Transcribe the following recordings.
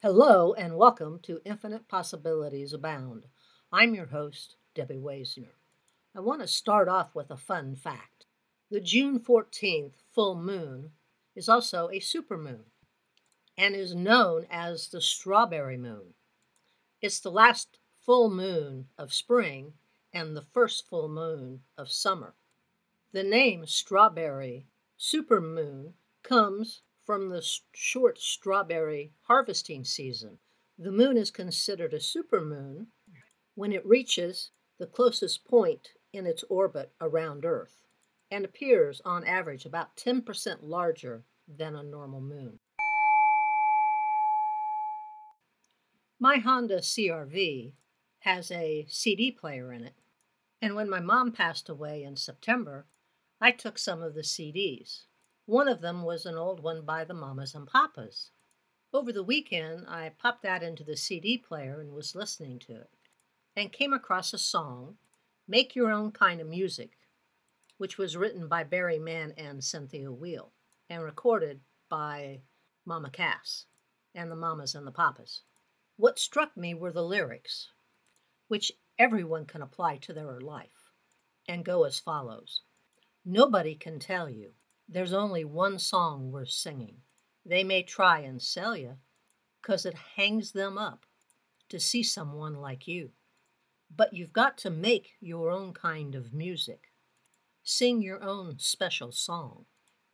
Hello and welcome to Infinite Possibilities Abound. I'm your host, Debbie Weisner. I want to start off with a fun fact. The June 14th full moon is also a supermoon and is known as the strawberry moon. It's the last full moon of spring and the first full moon of summer. The name strawberry supermoon comes from the short strawberry harvesting season. The moon is considered a supermoon when it reaches the closest point in its orbit around Earth and appears on average about 10% larger than a normal moon. My Honda CRV has a CD player in it, and when my mom passed away in September, I took some of the CDs. One of them was an old one by the Mamas and Papas. Over the weekend, I popped that into the CD player and was listening to it, and came across a song, Make Your Own Kind of Music, which was written by Barry Mann and Cynthia Weil, and recorded by Mama Cass and the Mamas and the Papas. What struck me were the lyrics, which everyone can apply to their life, and go as follows Nobody can tell you there's only one song worth singing. They may try and sell you, 'cause it hangs them up to see someone like you. But you've got to make your own kind of music. Sing your own special song.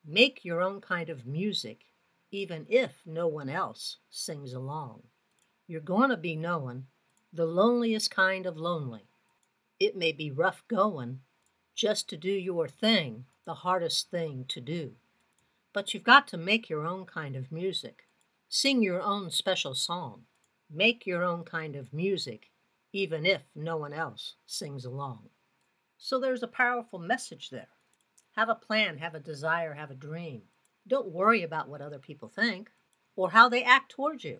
Make your own kind of music, even if no one else sings along. You're going to be knowing the loneliest kind of lonely. It may be rough going just to do your thing the hardest thing to do. But you've got to make your own kind of music, sing your own special song, make your own kind of music, even if no one else sings along. So there's a powerful message there. Have a plan, have a desire, have a dream. Don't worry about what other people think or how they act towards you.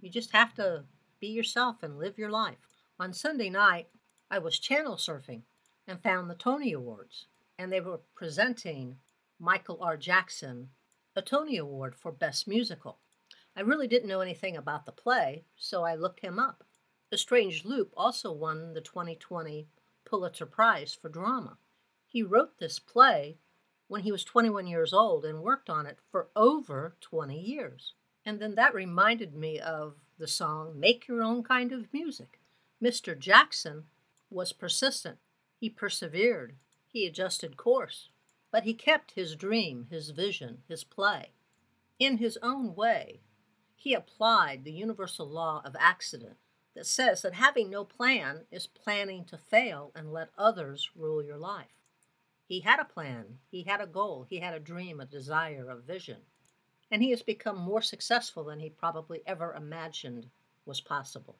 You just have to be yourself and live your life. On Sunday night, I was channel surfing and found the Tony Awards and they were presenting Michael R. Jackson a Tony Award for Best Musical. I really didn't know anything about the play, so I looked him up. A Strange Loop also won the 2020 Pulitzer Prize for Drama. He wrote this play when he was 21 years old and worked on it for over 20 years. And then that reminded me of the song Make Your Own Kind of Music. Mr. Jackson was persistent, he persevered, he adjusted course, but he kept his dream, his vision, his play. In his own way, he applied the universal law of accident that says that having no plan is planning to fail and let others rule your life. He had a plan, he had a goal, he had a dream, a desire, a vision, and he has become more successful than he probably ever imagined was possible.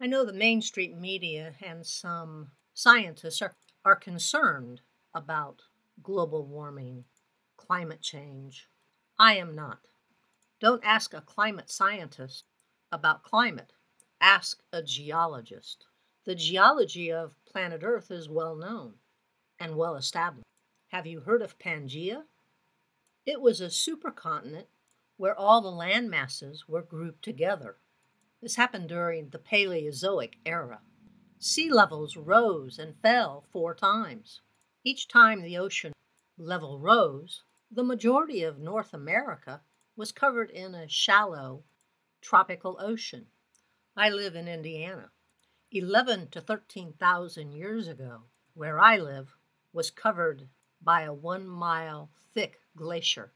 I know the mainstream media and some scientists are, are concerned about global warming, climate change. I am not. Don't ask a climate scientist about climate, ask a geologist. The geology of planet Earth is well known and well established. Have you heard of Pangea? It was a supercontinent where all the land masses were grouped together this happened during the Paleozoic era. Sea levels rose and fell four times. Each time the ocean level rose, the majority of North America was covered in a shallow tropical ocean. I live in Indiana. 11 to 13,000 years ago, where I live, was covered by a one mile thick glacier.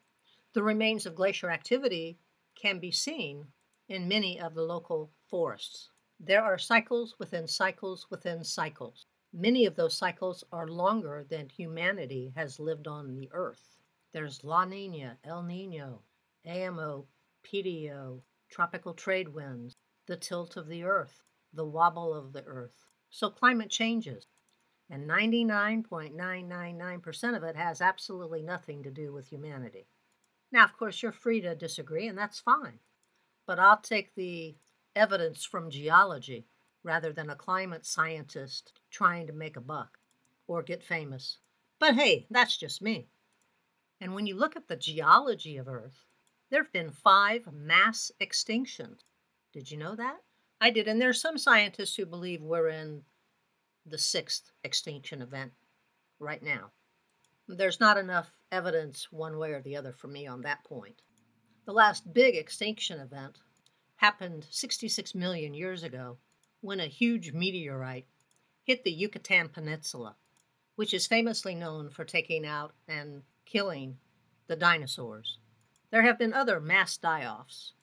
The remains of glacier activity can be seen in many of the local forests. There are cycles within cycles within cycles. Many of those cycles are longer than humanity has lived on the earth. There's La Nina, El Nino, AMO, PDO, tropical trade winds, the tilt of the earth, the wobble of the earth. So climate changes. And 99.999% of it has absolutely nothing to do with humanity. Now, of course, you're free to disagree, and that's fine but I'll take the evidence from geology rather than a climate scientist trying to make a buck or get famous. But hey, that's just me. And when you look at the geology of Earth, There have been five mass extinctions. Did you know that? I did, and there's some scientists who believe we're in the sixth extinction event right now. There's not enough evidence one way or the other for me on that point. The last big extinction event happened 66 million years ago when a huge meteorite hit the Yucatan Peninsula, which is famously known for taking out and killing the dinosaurs. There have been other mass die offs.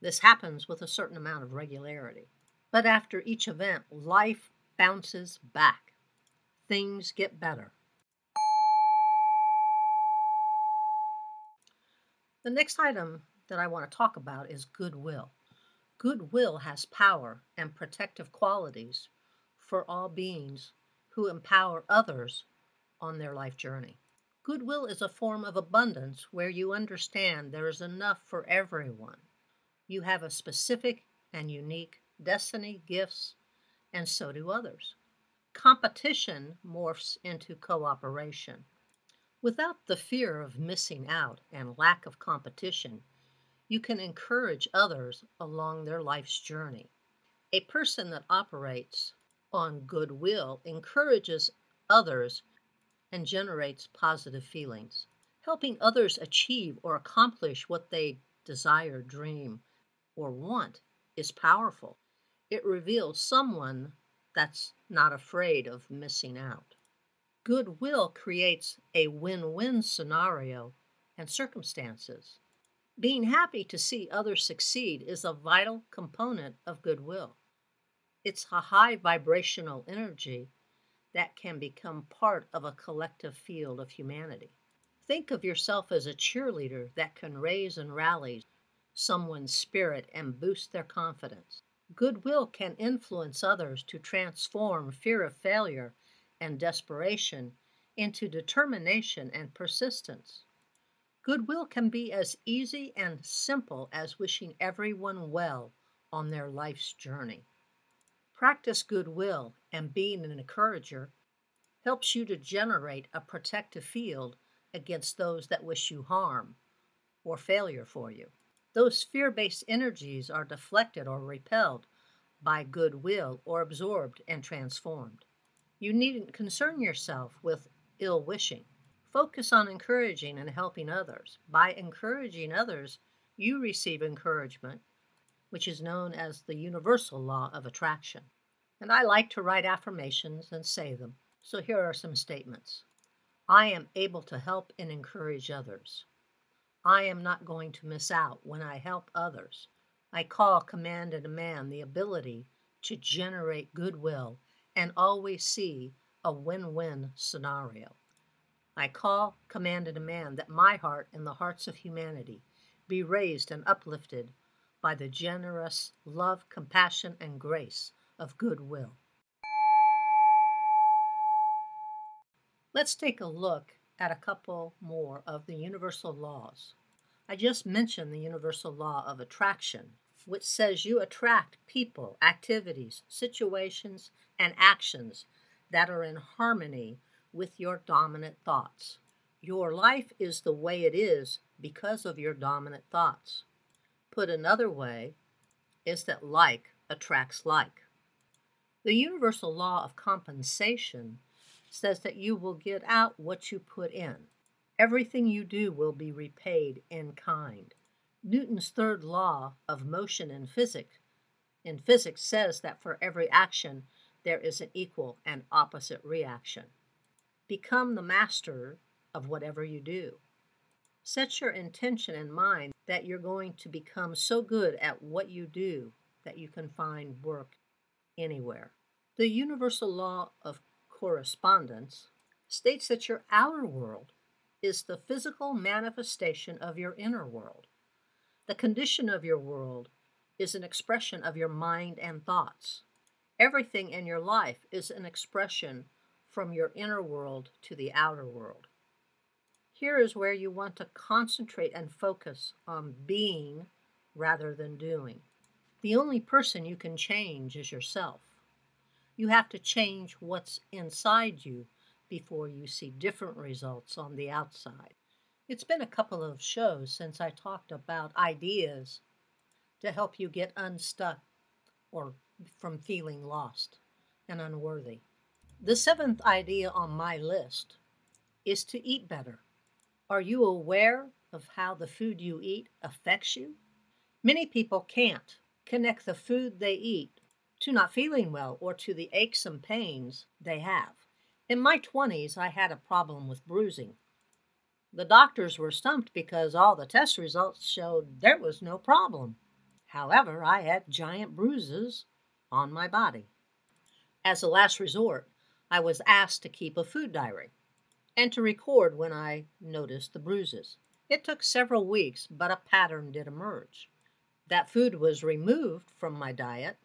This happens with a certain amount of regularity. But after each event, life bounces back. Things get better. The next item that I want to talk about is goodwill. Goodwill has power and protective qualities for all beings who empower others on their life journey. Goodwill is a form of abundance where you understand there is enough for everyone. You have a specific and unique destiny, gifts, and so do others. Competition morphs into cooperation. Without the fear of missing out and lack of competition, you can encourage others along their life's journey. A person that operates on goodwill encourages others and generates positive feelings. Helping others achieve or accomplish what they desire, dream, or want is powerful. It reveals someone that's not afraid of missing out. Goodwill creates a win win scenario and circumstances. Being happy to see others succeed is a vital component of goodwill. It's a high vibrational energy that can become part of a collective field of humanity. Think of yourself as a cheerleader that can raise and rally someone's spirit and boost their confidence. Goodwill can influence others to transform fear of failure and desperation into determination and persistence. Goodwill can be as easy and simple as wishing everyone well on their life's journey. Practice goodwill and being an encourager helps you to generate a protective field against those that wish you harm or failure for you. Those fear based energies are deflected or repelled by goodwill or absorbed and transformed. You needn't concern yourself with ill wishing. Focus on encouraging and helping others. By encouraging others, you receive encouragement which is known as the universal law of attraction. And I like to write affirmations and say them. So here are some statements I am able to help and encourage others. I am not going to miss out when I help others. I call command and demand the ability to generate goodwill and always see a win win scenario. I call, command, and demand that my heart and the hearts of humanity be raised and uplifted by the generous love, compassion, and grace of goodwill. Let's take a look at a couple more of the universal laws. I just mentioned the universal law of attraction, which says you attract people, activities, situations, and actions that are in harmony with your dominant thoughts. Your life is the way it is because of your dominant thoughts. Put another way, is that like attracts like. The universal law of compensation says that you will get out what you put in. Everything you do will be repaid in kind. Newton's third law of motion in physics in physics says that for every action there is an equal and opposite reaction. Become the master of whatever you do. Set your intention in mind that you're going to become so good at what you do that you can find work anywhere. The universal law of correspondence states that your outer world is the physical manifestation of your inner world. The condition of your world is an expression of your mind and thoughts. Everything in your life is an expression from your inner world to the outer world. Here is where you want to concentrate and focus on being rather than doing. The only person you can change is yourself. You have to change what's inside you before you see different results on the outside. It's been a couple of shows since I talked about ideas to help you get unstuck or from feeling lost and unworthy. The seventh idea on my list is to eat better. Are you aware of how the food you eat affects you? Many people can't connect the food they eat to not feeling well or to the aches and pains they have. In my 20s, I had a problem with bruising. The doctors were stumped because all the test results showed there was no problem. However, I had giant bruises on my body. As a last resort, I was asked to keep a food diary and to record when I noticed the bruises. It took several weeks, but a pattern did emerge. That food was removed from my diet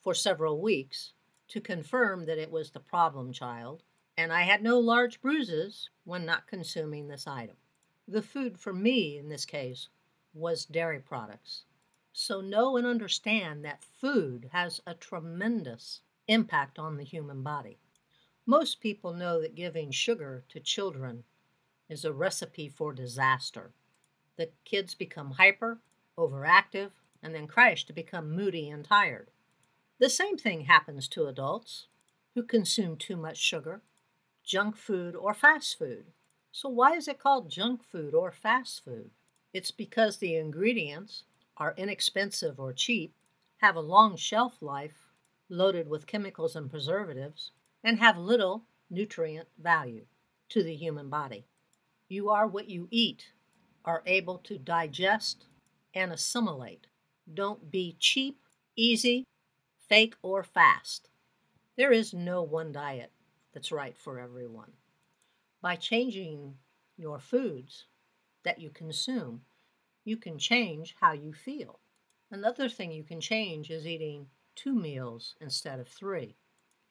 for several weeks to confirm that it was the problem child, and I had no large bruises when not consuming this item. The food for me in this case was dairy products. So know and understand that food has a tremendous impact on the human body. Most people know that giving sugar to children is a recipe for disaster. The kids become hyper, overactive, and then crash to become moody and tired. The same thing happens to adults who consume too much sugar, junk food, or fast food. So, why is it called junk food or fast food? It's because the ingredients are inexpensive or cheap, have a long shelf life, loaded with chemicals and preservatives, and have little nutrient value to the human body. You are what you eat, are able to digest and assimilate. Don't be cheap, easy, fake, or fast. There is no one diet that's right for everyone. By changing your foods that you consume, you can change how you feel. Another thing you can change is eating two meals instead of three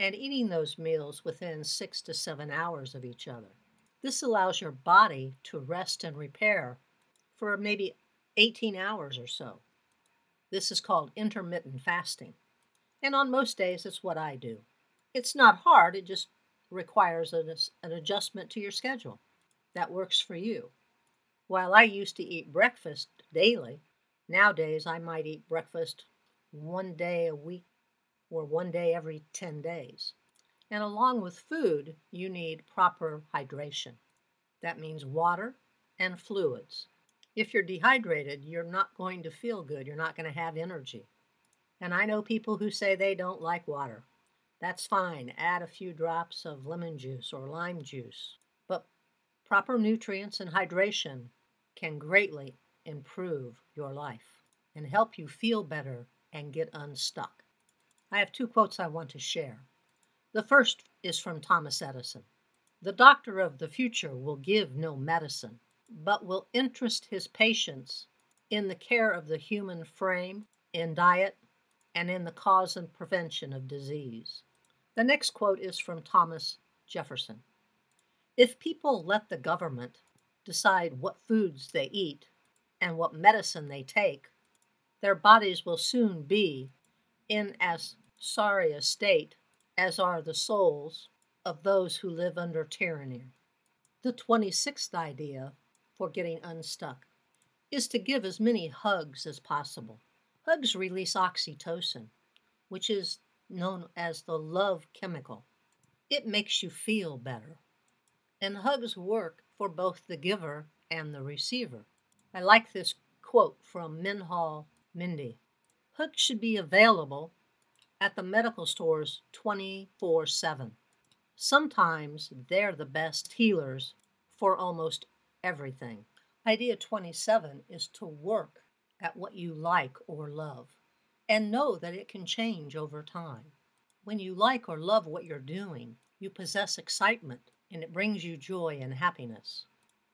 and eating those meals within six to seven hours of each other. This allows your body to rest and repair for maybe 18 hours or so. This is called intermittent fasting. And on most days, it's what I do. It's not hard, it just requires an, an adjustment to your schedule that works for you. While I used to eat breakfast daily, nowadays I might eat breakfast one day a week or one day every 10 days. And along with food, you need proper hydration. That means water and fluids. If you're dehydrated, you're not going to feel good. You're not going to have energy. And I know people who say they don't like water. That's fine. Add a few drops of lemon juice or lime juice. But proper nutrients and hydration can greatly improve your life and help you feel better and get unstuck. I have two quotes I want to share. The first is from Thomas Edison. The doctor of the future will give no medicine, but will interest his patients in the care of the human frame, in diet, and in the cause and prevention of disease. The next quote is from Thomas Jefferson. If people let the government decide what foods they eat and what medicine they take, their bodies will soon be in as sorry a state as are the souls of those who live under tyranny. The 26th idea for getting unstuck is to give as many hugs as possible. Hugs release oxytocin, which is known as the love chemical. It makes you feel better. And hugs work for both the giver and the receiver. I like this quote from Minhal Mehdi. Hugs should be available at the medical stores 24 7. Sometimes they're the best healers for almost everything. Idea 27 is to work at what you like or love and know that it can change over time. When you like or love what you're doing, you possess excitement and it brings you joy and happiness.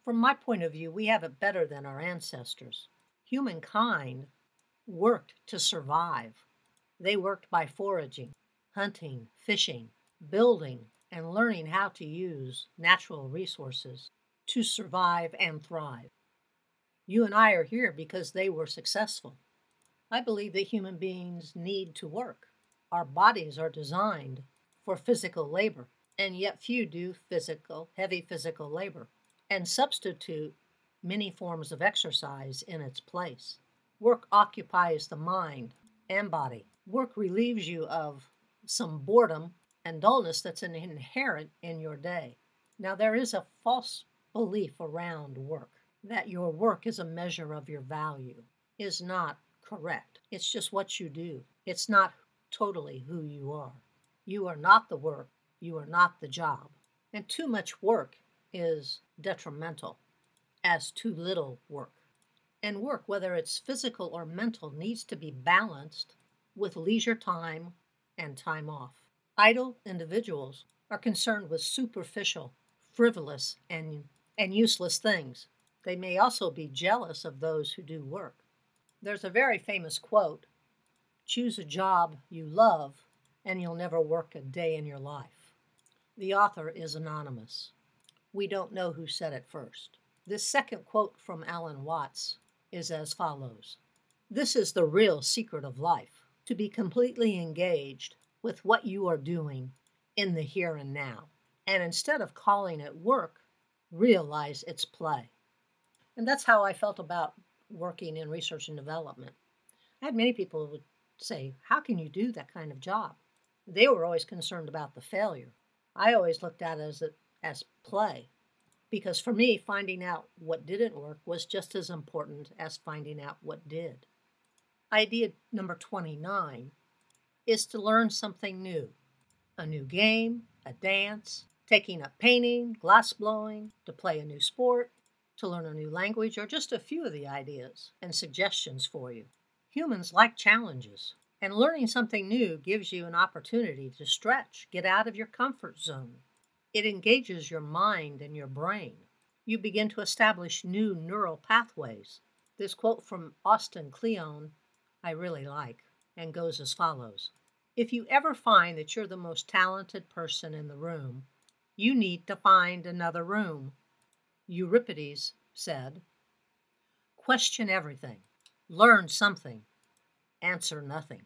From my point of view, we have it better than our ancestors. Humankind worked to survive they worked by foraging, hunting, fishing, building, and learning how to use natural resources to survive and thrive. You and I are here because they were successful. I believe that human beings need to work. Our bodies are designed for physical labor, and yet few do physical, heavy physical labor, and substitute many forms of exercise in its place. Work occupies the mind and body. Work relieves you of some boredom and dullness that's inherent in your day. Now, there is a false belief around work that your work is a measure of your value is not correct. It's just what you do. It's not totally who you are. You are not the work. You are not the job. And too much work is detrimental, as too little work. And work, whether it's physical or mental, needs to be balanced with leisure time and time off. Idle individuals are concerned with superficial, frivolous, and, and useless things. They may also be jealous of those who do work. There's a very famous quote choose a job you love, and you'll never work a day in your life. The author is anonymous. We don't know who said it first. This second quote from Alan Watts is as follows This is the real secret of life to be completely engaged with what you are doing in the here and now. And instead of calling it work, realize it's play. And that's how I felt about working in research and development. I had many people would say, How can you do that kind of job? They were always concerned about the failure. I always looked at it as, as play because for me, finding out what didn't work was just as important as finding out what did. Idea number 29 is to learn something new a new game, a dance, taking up painting, glass blowing, to play a new sport, to learn a new language, or just a few of the ideas and suggestions for you. Humans like challenges, and learning something new gives you an opportunity to stretch, get out of your comfort zone. It engages your mind and your brain. You begin to establish new neural pathways. This quote from Austin Kleon I really like and goes as follows If you ever find that you're the most talented person in the room, you need to find another room Euripides said, Question everything, learn something, answer nothing.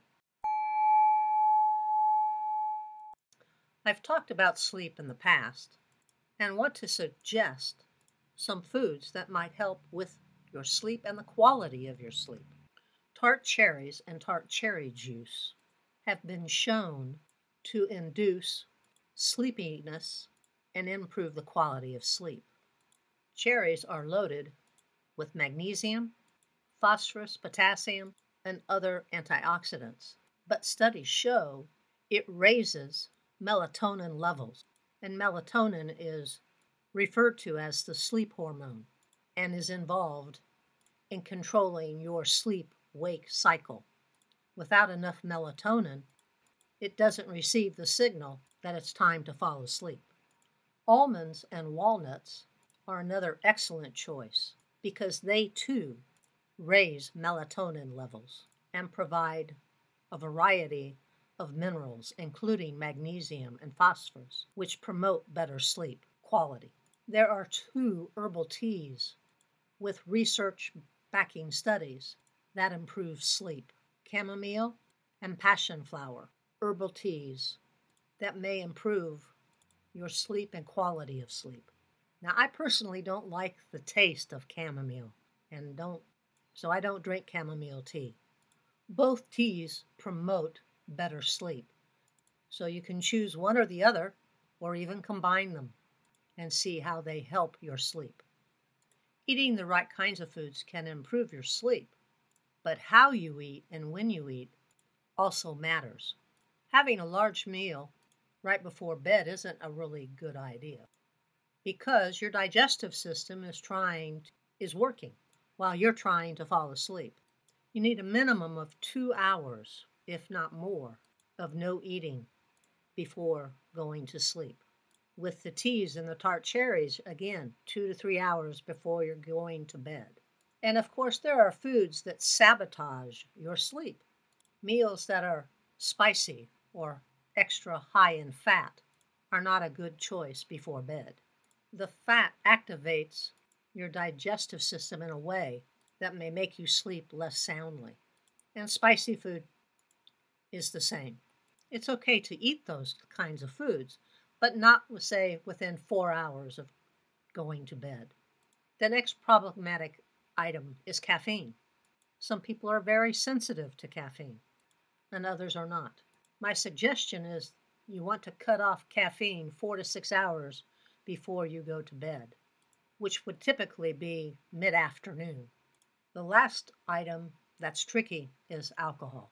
I've talked about sleep in the past and want to suggest some foods that might help with your sleep and the quality of your sleep. Tart cherries and tart cherry juice have been shown to induce sleepiness and improve the quality of sleep. Cherries are loaded with magnesium, phosphorus, potassium, and other antioxidants. But studies show it raises melatonin levels, and melatonin is referred to as the sleep hormone and is involved in controlling your sleep wake cycle. Without enough melatonin, it doesn't receive the signal that it's time to fall asleep. Almonds and walnuts are another excellent choice because they too raise melatonin levels and provide a variety of minerals, including magnesium and phosphorus, which promote better sleep quality. There are two herbal teas with research backing studies that improves sleep chamomile and passion flower, herbal teas that may improve your sleep and quality of sleep. Now, I personally don't like the taste of chamomile and don't, so I don't drink chamomile tea. Both teas promote better sleep. So you can choose one or the other or even combine them and see how they help your sleep. Eating the right kinds of foods can improve your sleep, but how you eat and when you eat also matters. Having a large meal right before bed isn't a really good idea because your digestive system is trying is working while you're trying to fall asleep. You need a minimum of 2 hours, if not more, of no eating before going to sleep. With the teas and the tart cherries, again, 2 to 3 hours before you're going to bed. And of course, there are foods that sabotage your sleep. Meals that are spicy or extra high in fat are not a good choice before bed the fat activates your digestive system in a way that may make you sleep less soundly. And spicy food is the same. It's okay to eat those kinds of foods, but not, say, within four hours of going to bed. The next problematic item is caffeine. Some people are very sensitive to caffeine, and others are not. My suggestion is you want to cut off caffeine four to six hours before you go to bed, which would typically be mid afternoon. The last item that's tricky is alcohol.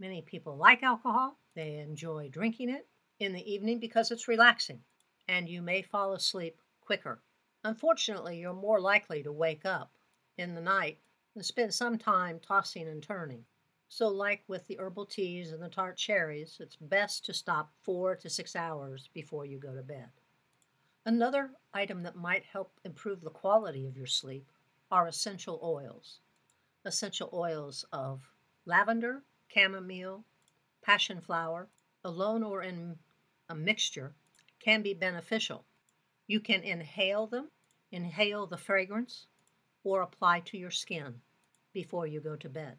Many people like alcohol, they enjoy drinking it in the evening because it's relaxing, and you may fall asleep quicker. Unfortunately, you're more likely to wake up in the night and spend some time tossing and turning. So, like with the herbal teas and the tart cherries, it's best to stop four to six hours before you go to bed. Another item that might help improve the quality of your sleep are essential oils. Essential oils of lavender, chamomile, passion flower, alone or in a mixture, can be beneficial. You can inhale them, inhale the fragrance, or apply to your skin before you go to bed.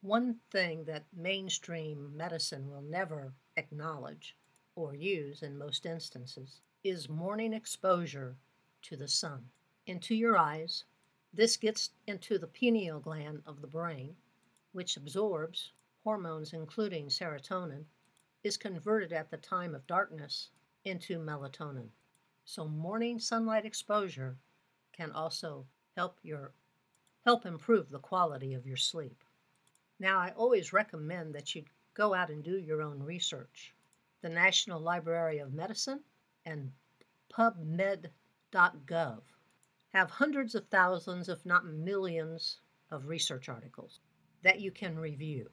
One thing that mainstream medicine will never acknowledge or use in most instances is morning exposure to the sun into your eyes. This gets into the pineal gland of the brain, which absorbs hormones including serotonin, is converted at the time of darkness into melatonin. So morning sunlight exposure can also help your help improve the quality of your sleep. Now I always recommend that you go out and do your own research. The National Library of Medicine and PubMed.gov have hundreds of thousands, if not millions, of research articles that you can review.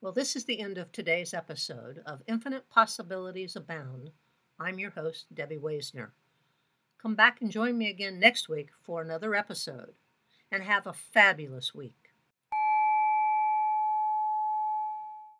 Well, this is the end of today's episode of Infinite Possibilities Abound. I'm your host, Debbie Waisner. Come back and join me again next week for another episode, and have a fabulous week.